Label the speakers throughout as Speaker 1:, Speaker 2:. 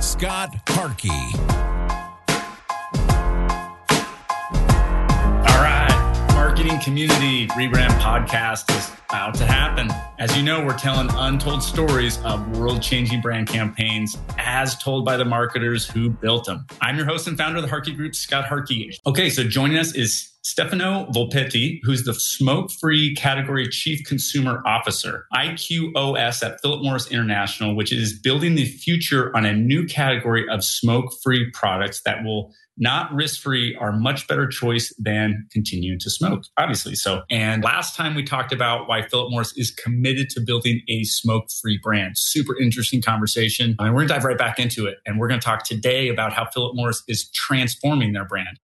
Speaker 1: Scott Harkey.
Speaker 2: All right, marketing community rebrand podcast is about to happen. As you know, we're telling untold stories of world changing brand campaigns as told by the marketers who built them. I'm your host and founder of the Harkey Group, Scott Harkey. Okay, so joining us is Stefano Volpetti, who's the smoke free category chief consumer officer, IQOS at Philip Morris International, which is building the future on a new category of smoke free products that will not risk free are much better choice than continuing to smoke, obviously. So, and last time we talked about why Philip Morris is committed to building a smoke free brand. Super interesting conversation. Mean, we're going to dive right back into it. And we're going to talk today about how Philip Morris is transforming their brand.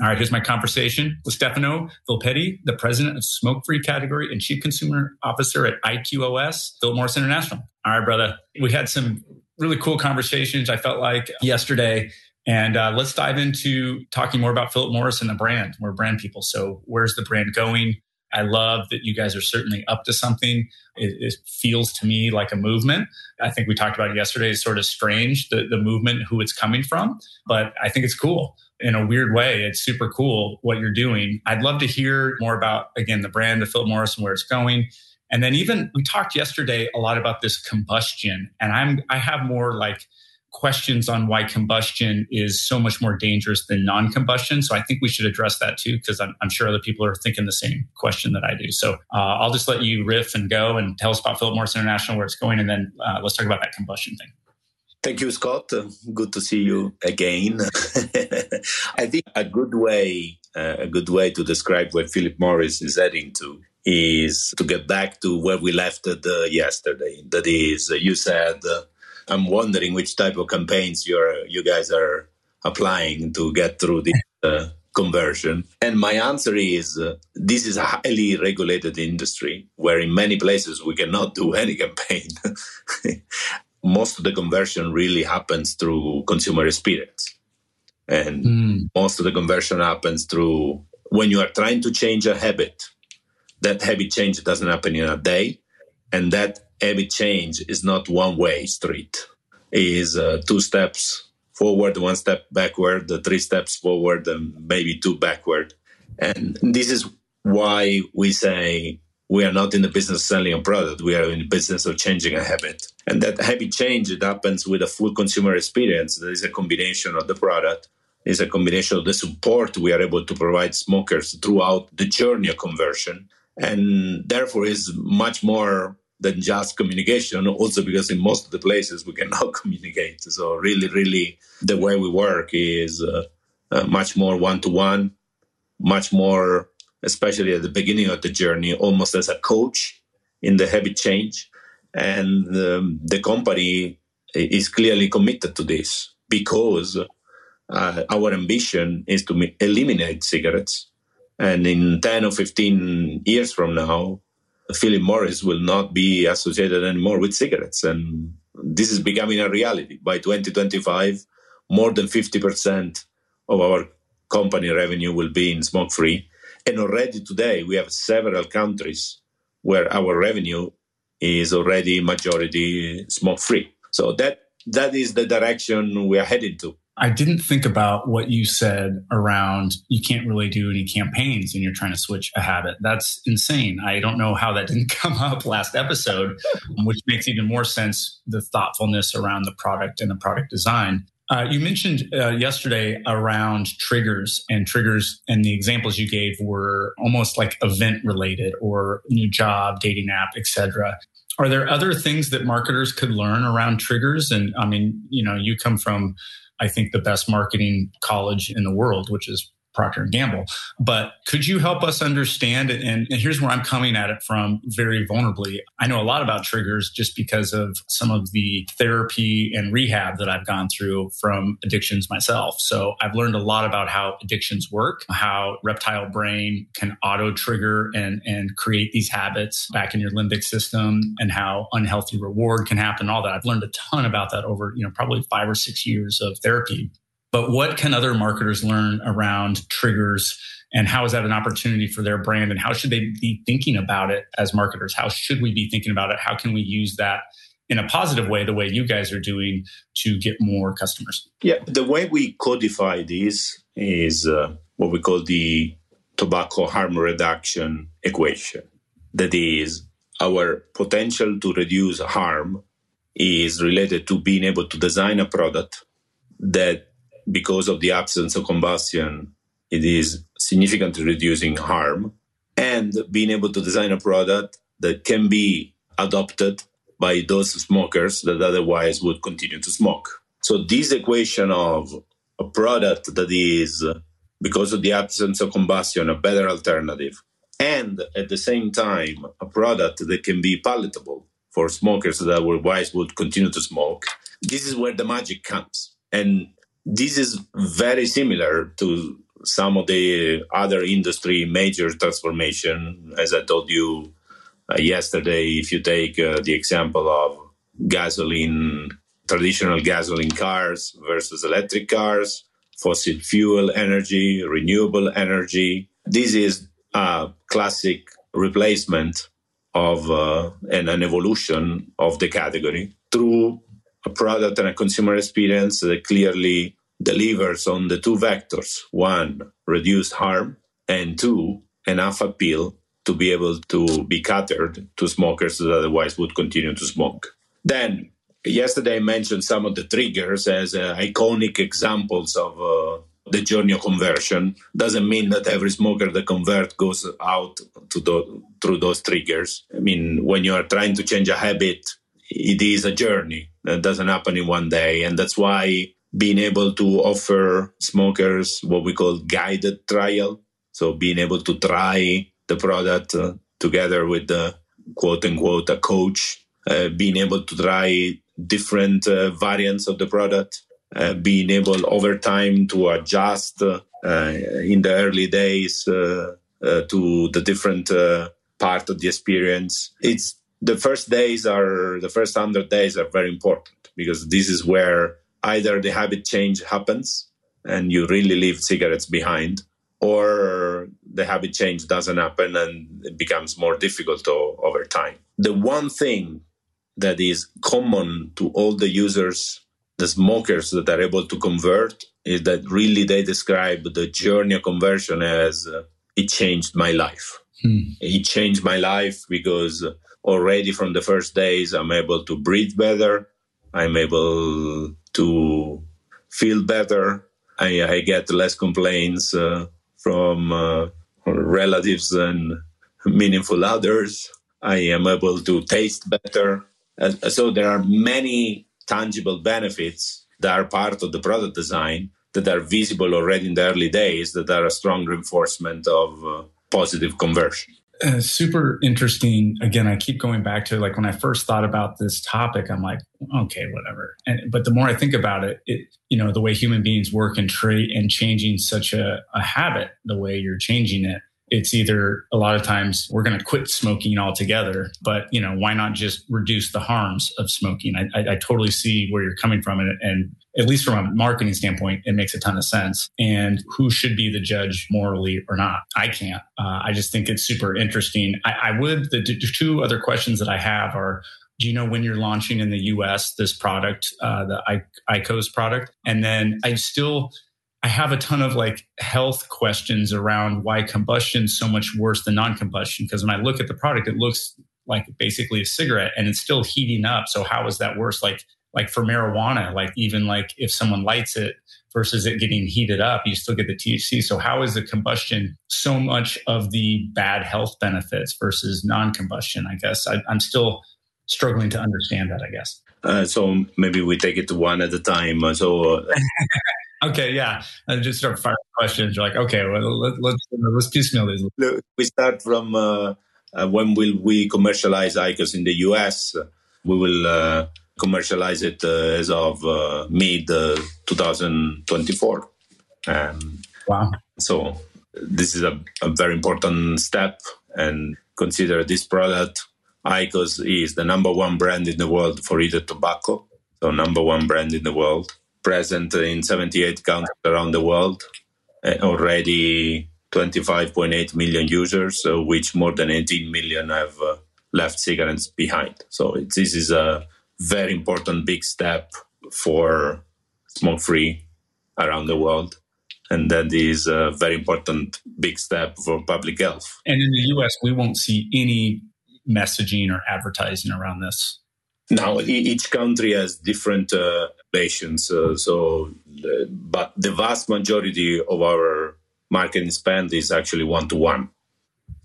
Speaker 2: All right, here's my conversation with Stefano Volpetti, the president of Smoke Free Category and Chief Consumer Officer at IQOS, Philip Morris International. All right, brother. We had some really cool conversations, I felt like yesterday. And uh, let's dive into talking more about Philip Morris and the brand. We're brand people. So, where's the brand going? I love that you guys are certainly up to something. It, it, feels to me like a movement. I think we talked about yesterday. It's sort of strange, the, the movement, who it's coming from, but I think it's cool in a weird way. It's super cool what you're doing. I'd love to hear more about, again, the brand of Philip Morris and where it's going. And then even we talked yesterday a lot about this combustion and I'm, I have more like questions on why combustion is so much more dangerous than non-combustion. So I think we should address that too, because I'm, I'm, sure other people are thinking the same question that I do. So uh, I'll just let you riff and go and tell us about Philip Morris International, where it's going, and then uh, let's talk about that combustion thing.
Speaker 3: Thank you, Scott. Good to see you again. I think a good way, uh, a good way to describe where Philip Morris is heading to is to get back to where we left it uh, yesterday. That is, uh, you said, uh, I'm wondering which type of campaigns you're, you guys are applying to get through this uh, conversion. And my answer is, uh, this is a highly regulated industry where in many places we cannot do any campaign most of the conversion really happens through consumer experience. And mm. most of the conversion happens through when you are trying to change a habit. That habit change doesn't happen in a day. And that habit change is not one way street. It is uh, two steps forward, one step backward, three steps forward, and maybe two backward. And this is why we say we are not in the business of selling a product. We are in the business of changing a habit. And that habit change, it happens with a full consumer experience. There is a combination of the product, is a combination of the support we are able to provide smokers throughout the journey of conversion. And therefore is much more than just communication, also because in most of the places we cannot communicate. So really, really the way we work is uh, uh, much more one-to-one, much more especially at the beginning of the journey, almost as a coach in the habit change. And um, the company is clearly committed to this because uh, our ambition is to eliminate cigarettes. And in 10 or 15 years from now, Philip Morris will not be associated anymore with cigarettes. And this is becoming a reality. By 2025, more than 50% of our company revenue will be in smoke free. And already today, we have several countries where our revenue is already majority smoke free. So that that is the direction we are heading to.
Speaker 2: I didn't think about what you said around you can't really do any campaigns and you're trying to switch a habit. That's insane. I don't know how that didn't come up last episode, which makes even more sense the thoughtfulness around the product and the product design. Uh, you mentioned uh, yesterday around triggers and triggers, and the examples you gave were almost like event related or new job, dating app, etc. Are there other things that marketers could learn around triggers? And I mean, you know, you come from, I think, the best marketing college in the world, which is Procter and Gamble. But could you help us understand? And, and, here's where I'm coming at it from very vulnerably. I know a lot about triggers just because of some of the therapy and rehab that I've gone through from addictions myself. So I've learned a lot about how addictions work, how reptile brain can auto trigger and, and create these habits back in your limbic system and how unhealthy reward can happen, all that. I've learned a ton about that over, you know, probably five or six years of therapy. But what can other marketers learn around triggers? And how is that an opportunity for their brand? And how should they be thinking about it as marketers? How should we be thinking about it? How can we use that in a positive way, the way you guys are doing to get more customers?
Speaker 3: Yeah, the way we codify this is uh, what we call the tobacco harm reduction equation. That is, our potential to reduce harm is related to being able to design a product that because of the absence of combustion, it is significantly reducing harm and being able to design a product that can be adopted by those smokers that otherwise would continue to smoke. So this equation of a product that is, because of the absence of combustion, a better alternative, and at the same time, a product that can be palatable for smokers that otherwise would continue to smoke, this is where the magic comes. And this is very similar to some of the other industry major transformation. As I told you uh, yesterday, if you take uh, the example of gasoline, traditional gasoline cars versus electric cars, fossil fuel energy, renewable energy, this is a classic replacement of uh, and an evolution of the category through a product and a consumer experience that clearly delivers on the two vectors one, reduced harm, and two, enough appeal to be able to be catered to smokers that otherwise would continue to smoke. Then, yesterday I mentioned some of the triggers as uh, iconic examples of uh, the journey of conversion. Doesn't mean that every smoker that convert goes out to the, through those triggers. I mean, when you are trying to change a habit, it is a journey that doesn't happen in one day. And that's why being able to offer smokers what we call guided trial. So being able to try the product uh, together with the quote unquote a coach, uh, being able to try different uh, variants of the product, uh, being able over time to adjust uh, in the early days uh, to the different part of the experience. It's the first days are the first 100 days are very important because this is where either the habit change happens and you really leave cigarettes behind or the habit change doesn't happen and it becomes more difficult to, over time. The one thing that is common to all the users, the smokers that are able to convert, is that really they describe the journey of conversion as uh, it changed my life. Hmm. It changed my life because already from the first days I'm able to breathe better. I'm able to feel better. I, I get less complaints uh, from uh, relatives and meaningful others. I am able to taste better. Uh, so there are many tangible benefits that are part of the product design that are visible already in the early days that are a strong reinforcement of uh, positive conversion
Speaker 2: uh, super interesting. Again, I keep going back to like when I first thought about this topic, I'm like, okay, whatever. And, but the more I think about it, it, you know, the way human beings work and trade and changing such a, a habit, the way you're changing it, it's either a lot of times we're going to quit smoking altogether, but you know, why not just reduce the harms of smoking? I, I, I totally see where you're coming from, and, and, at least from a marketing standpoint, it makes a ton of sense. And who should be the judge morally or not? I can't. Uh, I just think it's super interesting. I, I would. The, two other questions that I have are do you know when you're launching in the US this product, uh, the I- IQOS product? And then I still, I have a ton of like health questions around why combustion is so much worse than non-combustion. Because when I look at the product, it looks like basically a cigarette and it's still heating up. So how is that worse? Like like for marijuana, like even like if someone lights it versus it getting heated up, you still get the THC. So how is the combustion so much of the bad health benefits versus non-combustion? I guess I, am still struggling to understand that. I guess.
Speaker 3: Uh, so maybe we take it one at a time. So. Uh,
Speaker 2: okay, yeah, and just start firing questions. You're like, okay, well, let, us let's, let's piecemeal these.
Speaker 3: Look, we start from uh, uh, when will we commercialize IQOS in the US? We will uh, commercialize it uh, as of uh, mid 2024. Um,
Speaker 2: wow.
Speaker 3: So this is a, a, very important step and consider this product. IQOS is the number one brand in the world for heated tobacco. So number one brand in the world, present in 78 countries around the world, uh, already 25.8 million users, uh, which more than 18 million have uh, left cigarettes behind. So this is a very important big step for smoke free around the world. And that is a very important big step for public health.
Speaker 2: And in the US, we won't see any messaging or advertising around this.
Speaker 3: Now, each country has different uh, relations. Uh, so, but the vast majority of our marketing spend is actually one to one.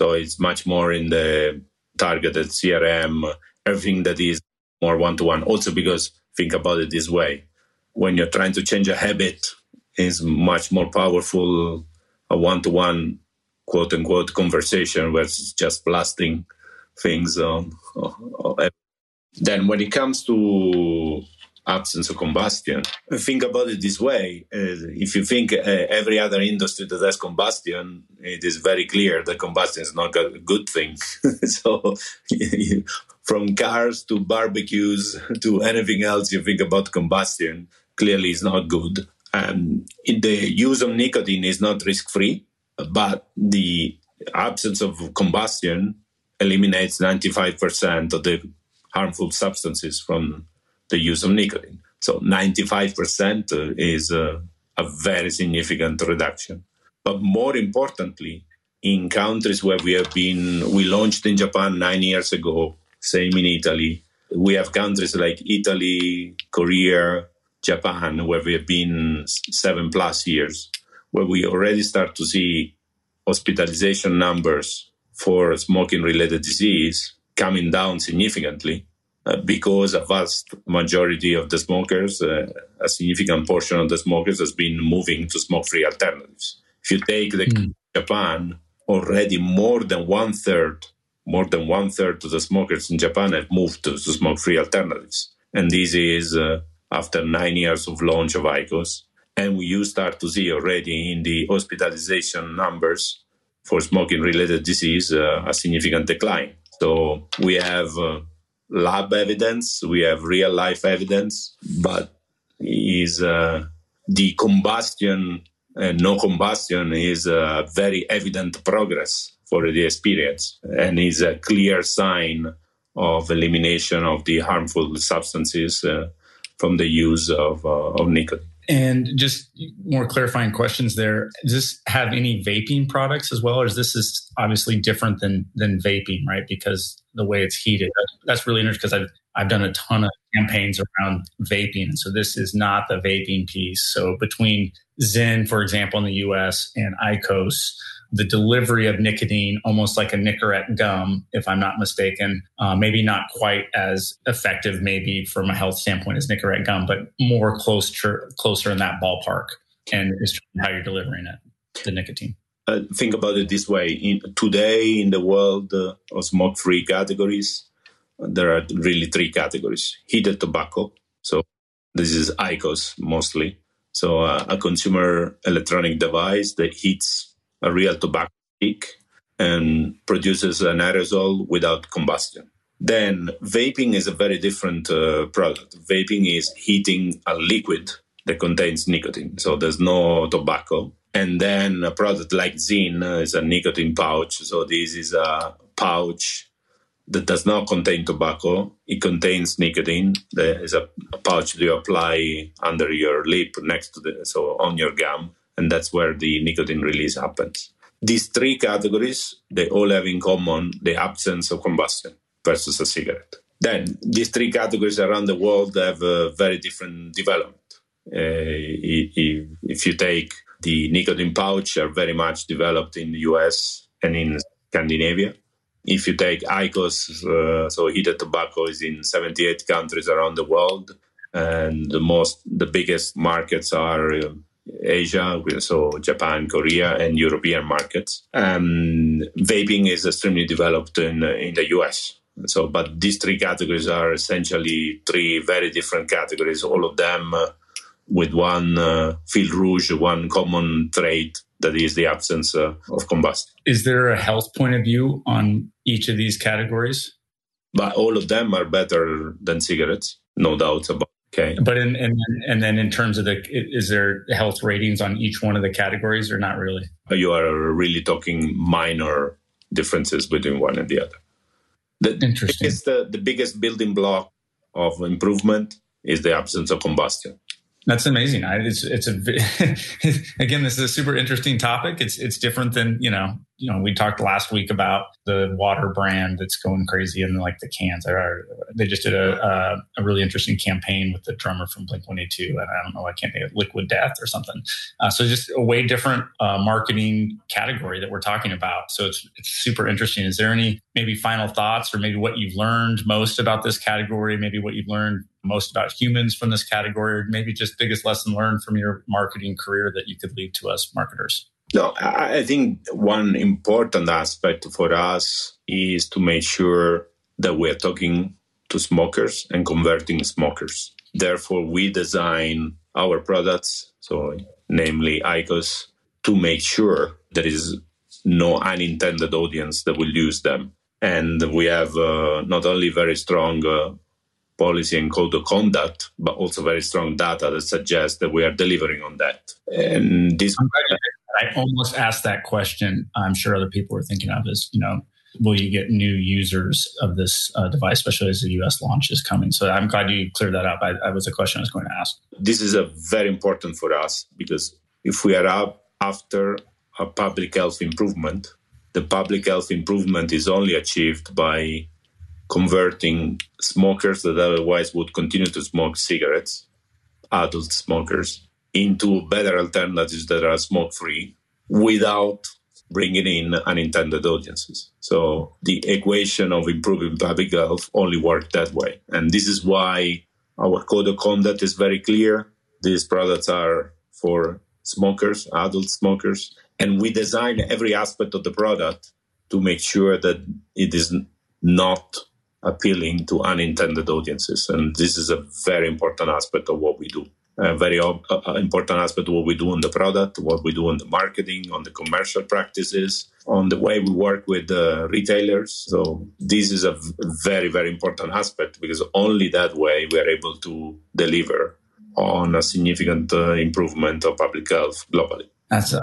Speaker 3: So it's much more in the targeted CRM, everything that is more one to one. Also, because think about it this way when you're trying to change a habit, is much more powerful a one to one quote unquote conversation versus just blasting things on. Then, when it comes to absence of combustion. Think about it this way. Uh, if you think uh, every other industry that has combustion, it is very clear that combustion is not a good thing. so from cars to barbecues to anything else you think about combustion, clearly is not good. Um, the use of nicotine is not risk free, but the absence of combustion eliminates 95% of the harmful substances from the use of nicotine. So 95% is a, a very significant reduction. But more importantly, in countries where we have been, we launched in Japan nine years ago, same in Italy. We have countries like Italy, Korea, Japan, where we have been seven plus years, where we already start to see hospitalization numbers for smoking related disease coming down significantly uh, because a vast majority of the smokers, uh, a significant portion of the smokers, has been moving to smoke-free alternatives. If you take the mm. Japan, already more than one third, more than one third of the smokers in Japan have moved to, to smoke-free alternatives, and this is uh, after nine years of launch of IQOS. And we you start to see already in the hospitalization numbers for smoking-related disease uh, a significant decline. So we have uh, lab evidence, we have real life evidence, but is uh, the combustion and no combustion is a very evident progress for the experience and is a clear sign of elimination of the harmful substances uh, from the use of, uh, of nicotine.
Speaker 2: And just more clarifying questions there. Does this have any vaping products as well, or is this is obviously different than than vaping, right? Because the way it's heated, that's really interesting because I've I've done a ton of campaigns around vaping, so this is not the vaping piece. So between Zyn, for example, in the U.S. and IQOS, the delivery of nicotine almost like a Nicorette gum, if I'm not mistaken. Uh, maybe not quite as effective, maybe from a health standpoint as Nicorette gum, but more closer closer in that ballpark. And is how you're delivering it, the nicotine.
Speaker 3: Uh, think about it this way: in, today, in the world uh, of smoke-free categories, there are really three categories: heated tobacco. So this is IQOS mostly. So uh, a consumer electronic device that heats a real tobacco stick and produces an aerosol without combustion. Then vaping is a very different uh, product. Vaping is heating a liquid that contains nicotine. So there's no tobacco. And then a product like Zyn is a nicotine pouch. So this is a pouch that does not contain tobacco. It contains nicotine. There is a pouch that you apply under your lip next to the, so on your gum. And that's where the nicotine release happens. These three categories, they all have in common the absence of combustion versus a cigarette. Then these three categories around the world have a very different development. Uh, if, you take the nicotine pouch are very much developed in the US and in Scandinavia. If you take IQOS, uh, so heated tobacco is in 78 countries around the world, and the most, the biggest markets are uh, Asia, so Japan, Korea, and European markets. Um, vaping is extremely developed in in the US. So, but these three categories are essentially three very different categories. All of them. Uh, with one uh, fil rouge, one common trait that is the absence uh, of combustion.
Speaker 2: Is there a health point of view on each of these categories?
Speaker 3: But all of them are better than cigarettes, no doubt about. Okay,
Speaker 2: but in, in, and then in terms of the, is there health ratings on each one of the categories, or not really?
Speaker 3: You are really talking minor differences between one and the other. The,
Speaker 2: Interesting.
Speaker 3: It's the, uh, the biggest building block of improvement is the absence of combustion.
Speaker 2: That's amazing. I, it's it's a again, this is a super interesting topic. It's it's different than you know you know we talked last week about the water brand that's going crazy and like the cans. They just did a a, really interesting campaign with the drummer from Blink One Eight Two, and I don't know, I can't think of Liquid Death or something. Uh, so just a way different uh, marketing category that we're talking about. So it's it's super interesting. Is there any maybe final thoughts or maybe what you've learned most about this category? Maybe what you've learned most about humans from this category, or maybe just biggest lesson learned from your marketing career that you could leave to us marketers?
Speaker 3: No, I think one important aspect for us is to make sure that we're talking to smokers and converting smokers. Therefore, we design our products, so namely IQOS, to make sure there is no unintended audience that will use them. And we have uh, not only very strong uh, policy and code of conduct, but also very strong data that suggests that we are delivering on that. And this.
Speaker 2: I almost asked that question. I'm sure other people are thinking of is, you know, will you get new users of this uh, device, especially as the US launch is coming? So I'm glad you cleared that up. I, was a question I was going to ask.
Speaker 3: This is a very important for us because if we are up after a public health improvement, the public health improvement is only achieved by converting smokers that otherwise would continue to smoke cigarettes, adult smokers, into better alternatives that are smoke free without bringing in unintended audiences. So the equation of improving public health only works that way. And this is why our code of conduct is very clear. These products are for smokers, adult smokers, and we design every aspect of the product to make sure that it is not appealing to unintended audiences. And this is a very important aspect of what we do. A very uh, uh, important aspect what we do on the product, what we do on the marketing, on the commercial practices, on the way we work with uh, retailers. So this is a very, very important aspect because only that way we are able to deliver on a significant uh, improvement of public health globally.
Speaker 2: That's uh,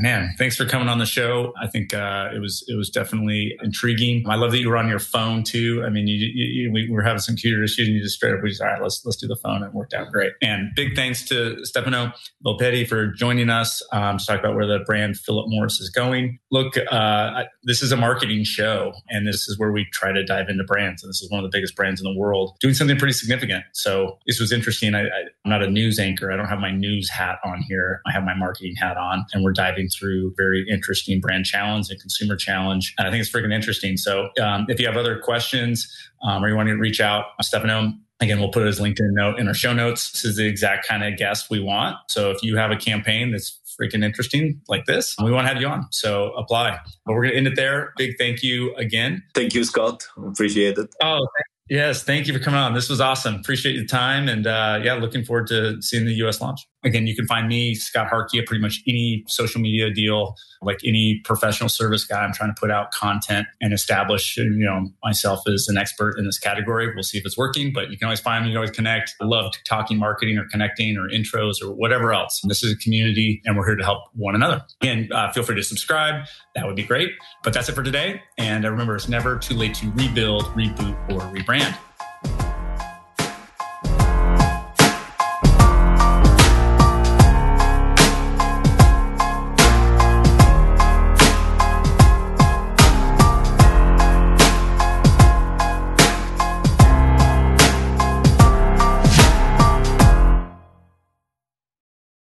Speaker 2: man. Thanks for coming on the show. I think uh, it was it was definitely intriguing. I love that you were on your phone too. I mean, you, you, we were having some computer issues, and you just straight up we just all right, let's let's do the phone. It worked out great. And big thanks to Stefano Volpetti for joining us um, to talk about where the brand Philip Morris is going. Look, uh, this is a marketing show, and this is where we try to dive into brands. And this is one of the biggest brands in the world, doing something pretty significant. So this was interesting. I, I, I'm not a news anchor. I don't have my news hat on here. I have my marketing hat on on. And we're diving through very interesting brand challenge and consumer challenge. And I think it's freaking interesting. So um, if you have other questions um, or you want to reach out, Stefano, Again, we'll put his LinkedIn note in our show notes. This is the exact kind of guest we want. So if you have a campaign that's freaking interesting like this, we want to have you on. So apply. But we're going to end it there. Big thank you again.
Speaker 3: Thank you, Scott. Appreciate it.
Speaker 2: Oh, yes. Thank you for coming on. This was awesome. Appreciate your time. And uh, yeah, looking forward to seeing the US launch. Again, you can find me, Scott Harkey, at pretty much any social media deal, like any professional service guy. I'm trying to put out content and establish, you know, myself as an expert in this category. We'll see if it's working, but you can always find me. You can always connect. I love talking marketing or connecting or intros or whatever else. And this is a community and we're here to help one another. And uh, feel free to subscribe. That would be great. But that's it for today. And uh, remember, it's never too late to rebuild, reboot, or rebrand.